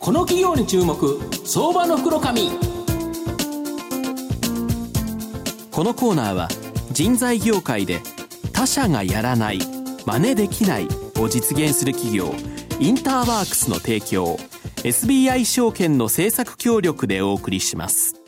この企業に注目。相場の袋紙。このコーナーは人材業界で他社がやらない真似できないを実現する企業インターワークスの提供 SBI 証券の政策協力でお送りします。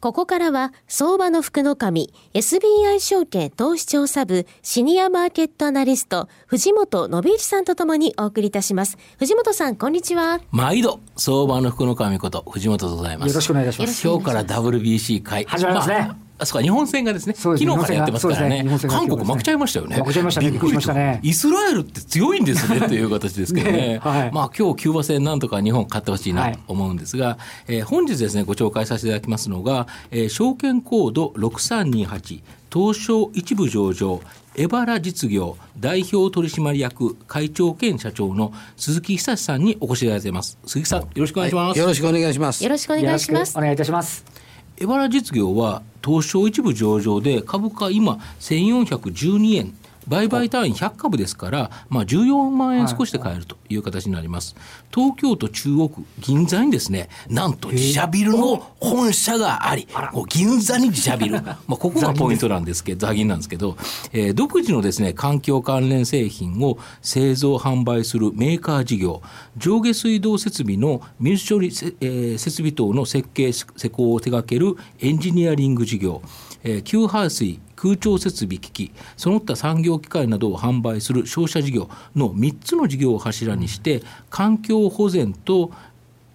ここからは、相場の福の神、SBI 証券投資調査部、シニアマーケットアナリスト、藤本信一さんとともにお送りいたします。藤本さん、こんにちは。毎度、相場の福の神こと、藤本でございます。よろしくお願いいたします。今日から WBC 会。始まりますね。まああそうか、日本戦がですね、昨日からやってますからね、ね韓国負けちゃいましたよね。負けちゃいましたね、びっくりしましたね。イスラエルって強いんですね、という形ですけどね。ねはい、まあ、今日、キューバ戦なんとか日本勝ってほしいなと思うんですが、はい、えー、本日ですね、ご紹介させていただきますのが、えー、証券コード6328、東証一部上場、エバラ実業代表取締役会長兼社長の鈴木久さんにお越しいただいています。鈴木さん、よろしくお願いします。はい、よろしくお願いします。よろしくお願いします。お願いいたします。エバラ実業は東証一部上場で株価今1412円売買単位100株ですから、まあ、14万円少しで買えるという形になります。東京都中央区銀座にですね、なんと自社ビルの本社があり、もう銀座に自社ビル。まあ、ここがポイントなんですけど、座銀なんですけど、えー、独自のですね、環境関連製品を製造販売するメーカー事業、上下水道設備の水処理、えー、設備等の設計、施工を手掛けるエンジニアリング事業、えー、給排水、空調設備機器その他産業機械などを販売する商社事業の3つの事業を柱にして環境保全と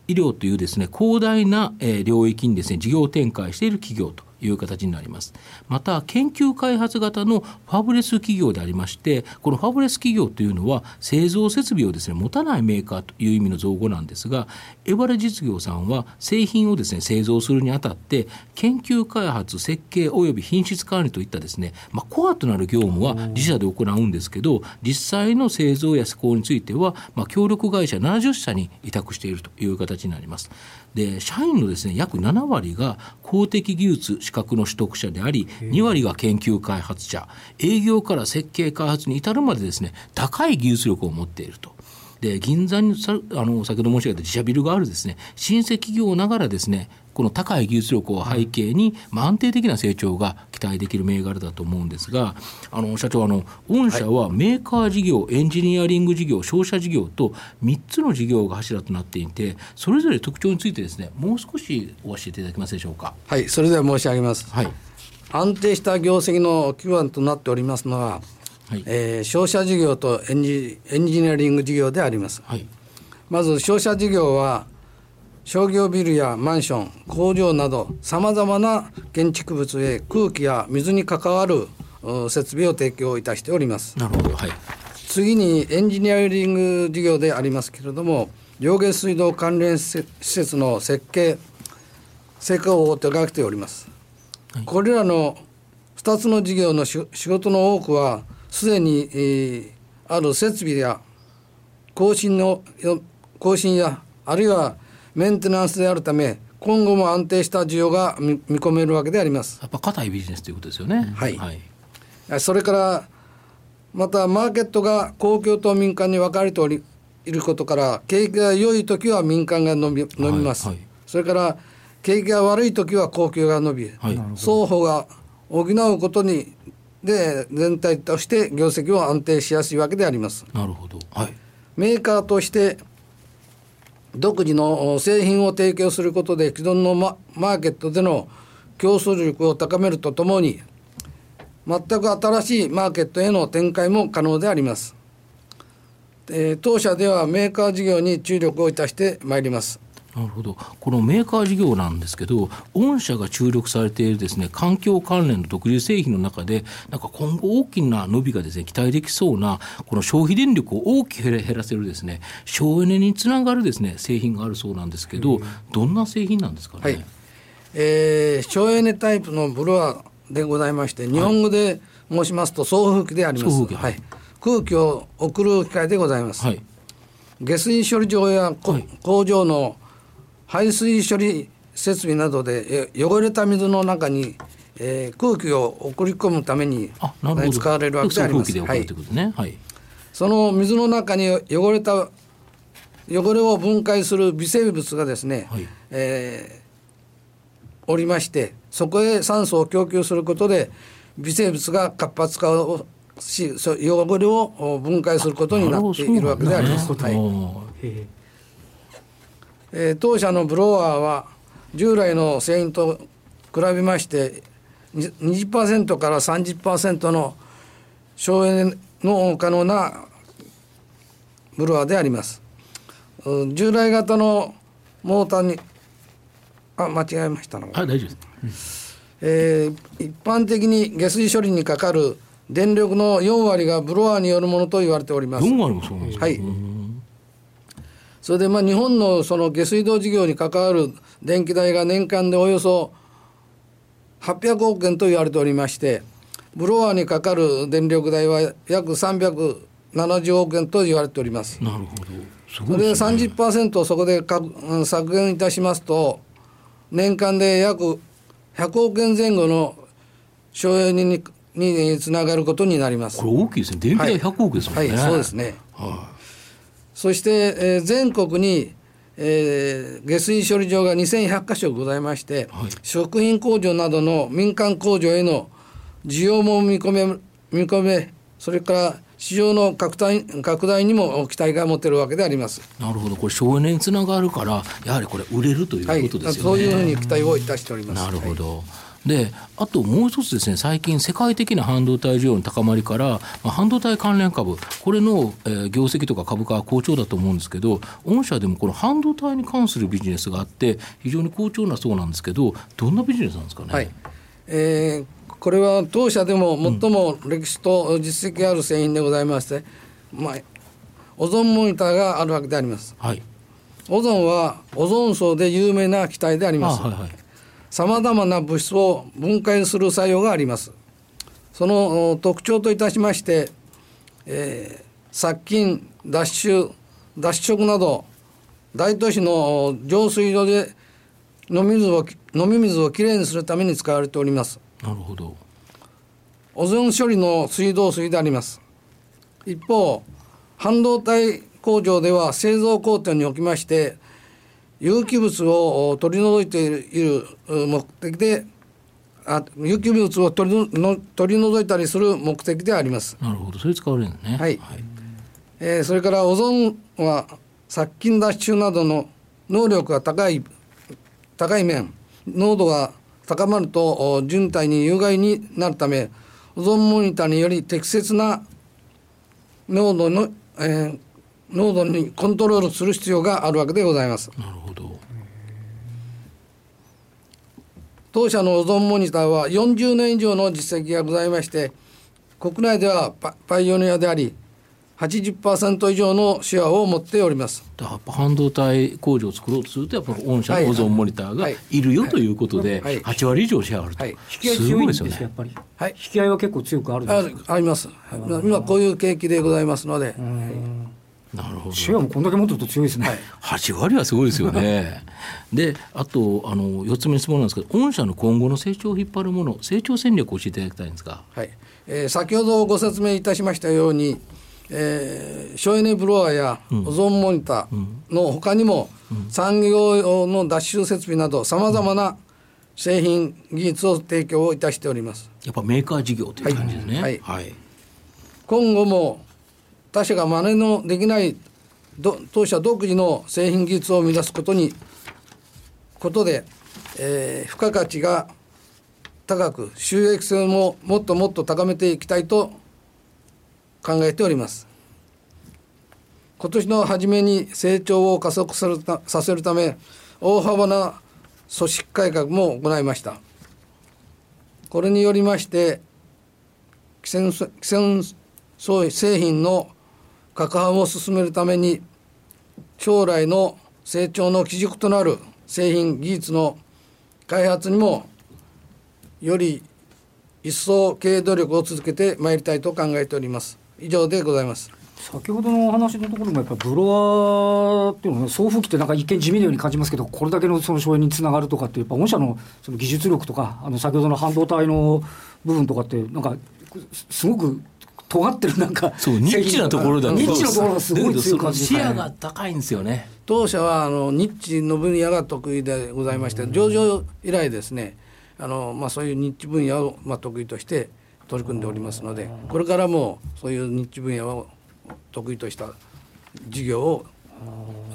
医療というですね広大な領域にですね事業展開している企業と。いう形になります。また研究開発型のファブレス企業でありましてこのファブレス企業というのは製造設備をですね持たないメーカーという意味の造語なんですがエバレ実業さんは製品をですね製造するにあたって研究開発設計および品質管理といったですね、まあ、コアとなる業務は自社で行うんですけど実際の製造や施工については、まあ、協力会社70社に委託しているという形になります。で社員のですね約7割が公的技術資格の取得者であり2割が研究開発者営業から設計開発に至るまでですね高い技術力を持っていると。で銀座にさあの先ほど申し上げた自社ビルがあるですね新設企業ながらですねこの高い技術力を背景に、まあ、安定的な成長が期待できる銘柄だと思うんですがあの社長あの御社はメーカー事業、エンジニアリング事業商社事業と3つの事業が柱となっていてそれぞれ特徴についてですねもう少しお教えていただけますでしょうか？はいそれでは申し上げます、はい、安定した業績の基盤となっておりますのは、はい。えー、商社事業とエンジエンジニアリング事業であります。はい、まず商社事業は商業ビルやマンション工場などさまざまな建築物へ空気や水に関わる設備を提供いたしております。なるほど、はい、次にエンジニアリング事業でありますけれども上下水道関連施設の設計施工を手掛けております、はい、これらの2つの事業の仕事の多くはすでに、えー、ある設備や更新の更新やあるいはメンテナンスであるため今後も安定した需要が見込めるわけであります。やっぱ硬いビジネスということですよね。はい、はい、それからまたマーケットが公共と民間に分かれておりいることから景気が良い時は民間が伸び伸びます、はいはい、それから景気が悪い時は公共が伸び、はい、双方が補うことにで全体として業績を安定しやすいわけでありますなるほど、はい、メーカーとして独自の製品を提供することで既存のマーケットでの競争力を高めるとともに全く新しいマーケットへの展開も可能であります。え当社ではメーカー事業に注力をいたしてまいります。なるほど。このメーカー事業なんですけど御社が注力されているですね環境関連の独自製品の中でなんか今後大きな伸びがですね期待できそうなこの消費電力を大きく減らせるですね省エネにつながるですね製品があるそうなんですけど、どんな製品なんですかね、はい。えー、省エネタイプのブロアでございまして日本語で申しますと送風機であります、はい、空気を送る機械でございます、はい、下水処理場や、工場の排水処理設備などで汚れた水の中に、えー、空気を送り込むために使われるわけであります。はい、その水の中に汚れた汚れを分解する微生物がですね、はい。えーおりましてそこへ酸素を供給することで微生物が活発化をし汚れを分解することになっているわけであります。えー当社のブロワーは従来の製品と比べましてに20%から30%の省エネの可能なブロワーであります。うん従来型のモーターにあ間違えましたな。あ大丈夫ですえー一般的に下水処理にかかる電力の4割がブロワーによるものと言われております。4割もそうなんですか、はい。それでまあ日本のその下水道事業に関わる電気代が年間でおよそ800億円と言われておりまして、ブロワーにかかる電力代は約370億円と言われております。なるほどすそれでごいですね30%をそこで削減いたしますと、年間で約100億円前後の省エネににつながることになりますこ。れ大きいですね電気代100億ですもんね、はい、そうですね。そして、えー全国に、えー下水処理場が2100箇所ございまして、はい食品工場などの民間工場への需要も見込め見込めそれから市場の拡大拡大にも期待が持てるわけであります。なるほどこれ省エネにつながるからやはりこれ売れるというはい、ことですよね、そういうふうに期待をいたしております。なるほど。であともう一つですね最近世界的な半導体需要の高まりから、まあ、半導体関連株これの、えー業績とか株価は好調だと思うんですけど御社でもこの半導体に関するビジネスがあって非常に好調なそうなんですけどどんなビジネスなんですかね？はい、えーこれは当社でも最も歴史と実績がある製品でございまして、まあ、オゾンモニターがあるわけであります。はいオゾンはオゾン層で有名な気体でありあますはいはいさまざまな物質を分解する作用があります。そのお特徴といたしまして、えー殺菌脱臭脱色など大都市のお浄水場で飲み水を飲み水をきれいにするために使われております。なるほど。オゾン処理の水道水であります。一方半導体工場では製造工程におきまして有機物を取り除いているう目的であ有機物を取りの取り除いたりする目的であります、なるほどそれ使われるんですね。はいえーそれからオゾンは殺菌脱臭などの能力が高い高い面濃度が高まるとお人体に有害になるためオゾンモニターにより適切な濃度の、えー濃度にコントロールする必要があるわけでございます。なるほど。当社のオゾンモニターは40年以上の実績がございまして国内ではパパイオニアであり80%以上のシェアを持っております。だからやっぱ半導体工場を作ろうとするとやっぱ御社はい。のオゾンモニターがはい。いるよということではい。8割以上シェアあると、はい。引き合いす強いんですよねやっぱり。はい。引き合いは結構強くあるんですかああります。今こういう景気でございますので、なるほどシェアもこんだけ持ってると強いですね。8割はすごいですよね。であとあの4つ目の質問なんですけど御社の今後の成長を引っ張るもの成長戦略を教えていただきたいんですがはいえー先ほどご説明いたしましたように、えー省エネブロワーやオゾンモニターの他にも、産業用の脱臭設備などさまざまな製品技術を提供いたしております。やっぱメーカー事業という感じですね。はいはい今後も他社が真似のできない当社独自の製品技術を生み出すことにことで、えー付加価値が高く収益性ももっともっと高めていきたいと考えております。今年の初めに成長を加速さるたさせるため大幅な組織改革も行いました。これによりまして既存既存製品の拡販を進めるために将来の成長の基軸となる製品技術の開発にもより一層経営努力を続けてまいりたいと考えております。以上でございます。先ほどのお話のところもやっぱりブロワーっていうのはね送風機ってなんか一見地味なように感じますけどこれだけのその省エネにつながるとかってやっぱ御社のその技術力とかあの先ほどの半導体の部分とかってなんかすすごく尖ってるなんかそうニッチなところだニッチのところがすごい強い感じ。シェアが高いんですよね。当社はあのニッチの分野が得意でございまして上場以来ですねあの、まあ、そういうニッチ分野を、まあ、得意として取り組んでおりますのでこれからもそういうニッチ分野を得意とした事業を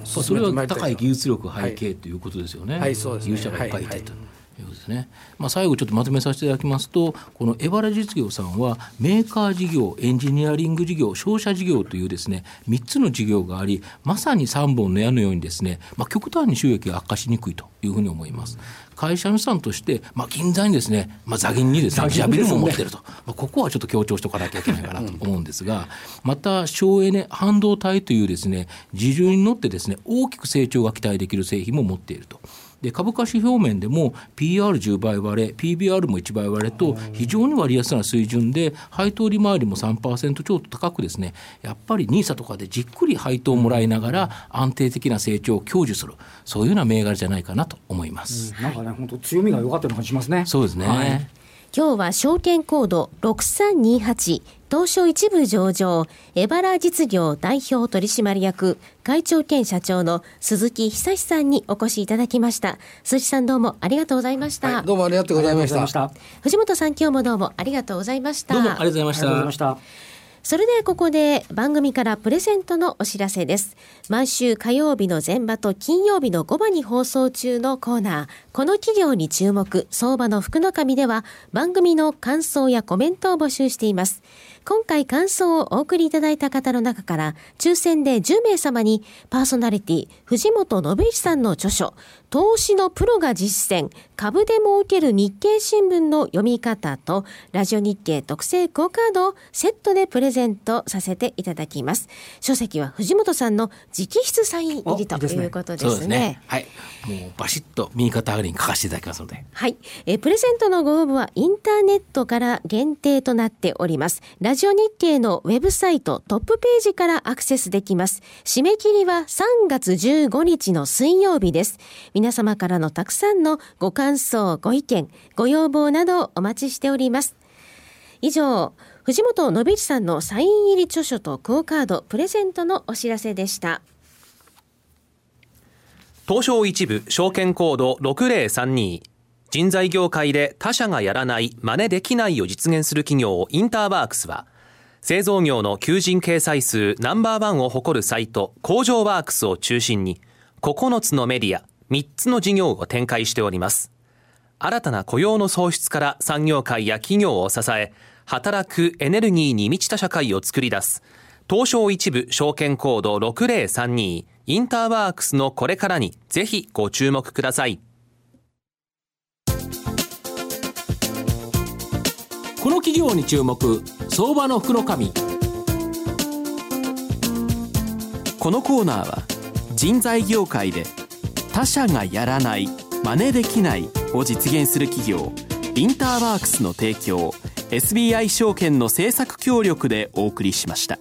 それは高い技術力背景ということですよね。はい、そうですね。勇者がいっぱいいてと。いうですねまあ、最後ちょっとまとめさせていただきますとこのエバラ実業さんはメーカー事業エンジニアリング事業商社事業というですね3つの事業がありまさに3本の矢のようにですね、まあ、極端に収益が悪化しにくいというふうに思います。会社の資産として、まあ、銀座にですね、まあ、座銀にですね、自社ビルも持ってると、まあ、ここはちょっと強調しておかなきゃいけないかなと思うんですが、また省エネ半導体というですね、時流に乗ってですね、大きく成長が期待できる製品も持っていると。で株価指標面でも PR10 倍割れ PBR も1倍割れと非常に割安な水準で配当利回りも3%超と高くですね。やっぱり NISA とかでじっくり配当をもらいながら安定的な成長を享受する。そういうような銘柄じゃないかなと思います、うん、なんかね本当強みが良かったような感じしますね。そうですね、はい今日は証券コード6328東証一部上場エバラ実業代表取締役会長兼社長の鈴木久さんにお越しいただきました。鈴木さんどうもありがとうございました、はい、どうもありがとうございました。藤本さん今日もどうもありがとうございました。どうもありがとうございましたそれではここで番組からプレゼントのお知らせです。毎週火曜日の前場と金曜日の午後に放送中のコーナー、この企業に注目、相場の福の神では番組の感想やコメントを募集しています。今回感想をお送りいただいた方の中から、抽選で10名様にパーソナリティ、藤本信一さんの著書、投資のプロが実践、株で儲ける日経新聞の読み方と、ラジオ日経特製クオカードをセットでプレゼントさせていただきます。書籍は藤本さんの直筆サイン入りということですね。すねはい。もうバシッと右肩上がりに書かせていただきますので。はい。えプレゼントのご応募はインターネットから限定となっております。ラジオ日経のウェブサイトトップページからアクセスできます。締め切りは3月15日の水曜日です。皆様からのたくさんのご感想、ご意見、ご要望などお待ちしております。以上、藤本信一さんのサイン入り著書とクオカードプレゼントのお知らせでした。東証一部証券コード6032人材業界で他社がやらない真似できないを実現する企業インターワークスは製造業の求人掲載数ナンバーワンを誇るサイト工場ワークスを中心に9つのメディア3つの事業を展開しております。新たな雇用の創出から産業界や企業を支え働くエネルギーに満ちた社会を作り出す。東証一部証券コード6032インターワークスのこれからにぜひご注目ください。この企業に注目相場の福の神このコーナーは人材業界で他社がやらない真似できないを実現する企業インターワークスの提供 SBI 証券の政策協力でお送りしました。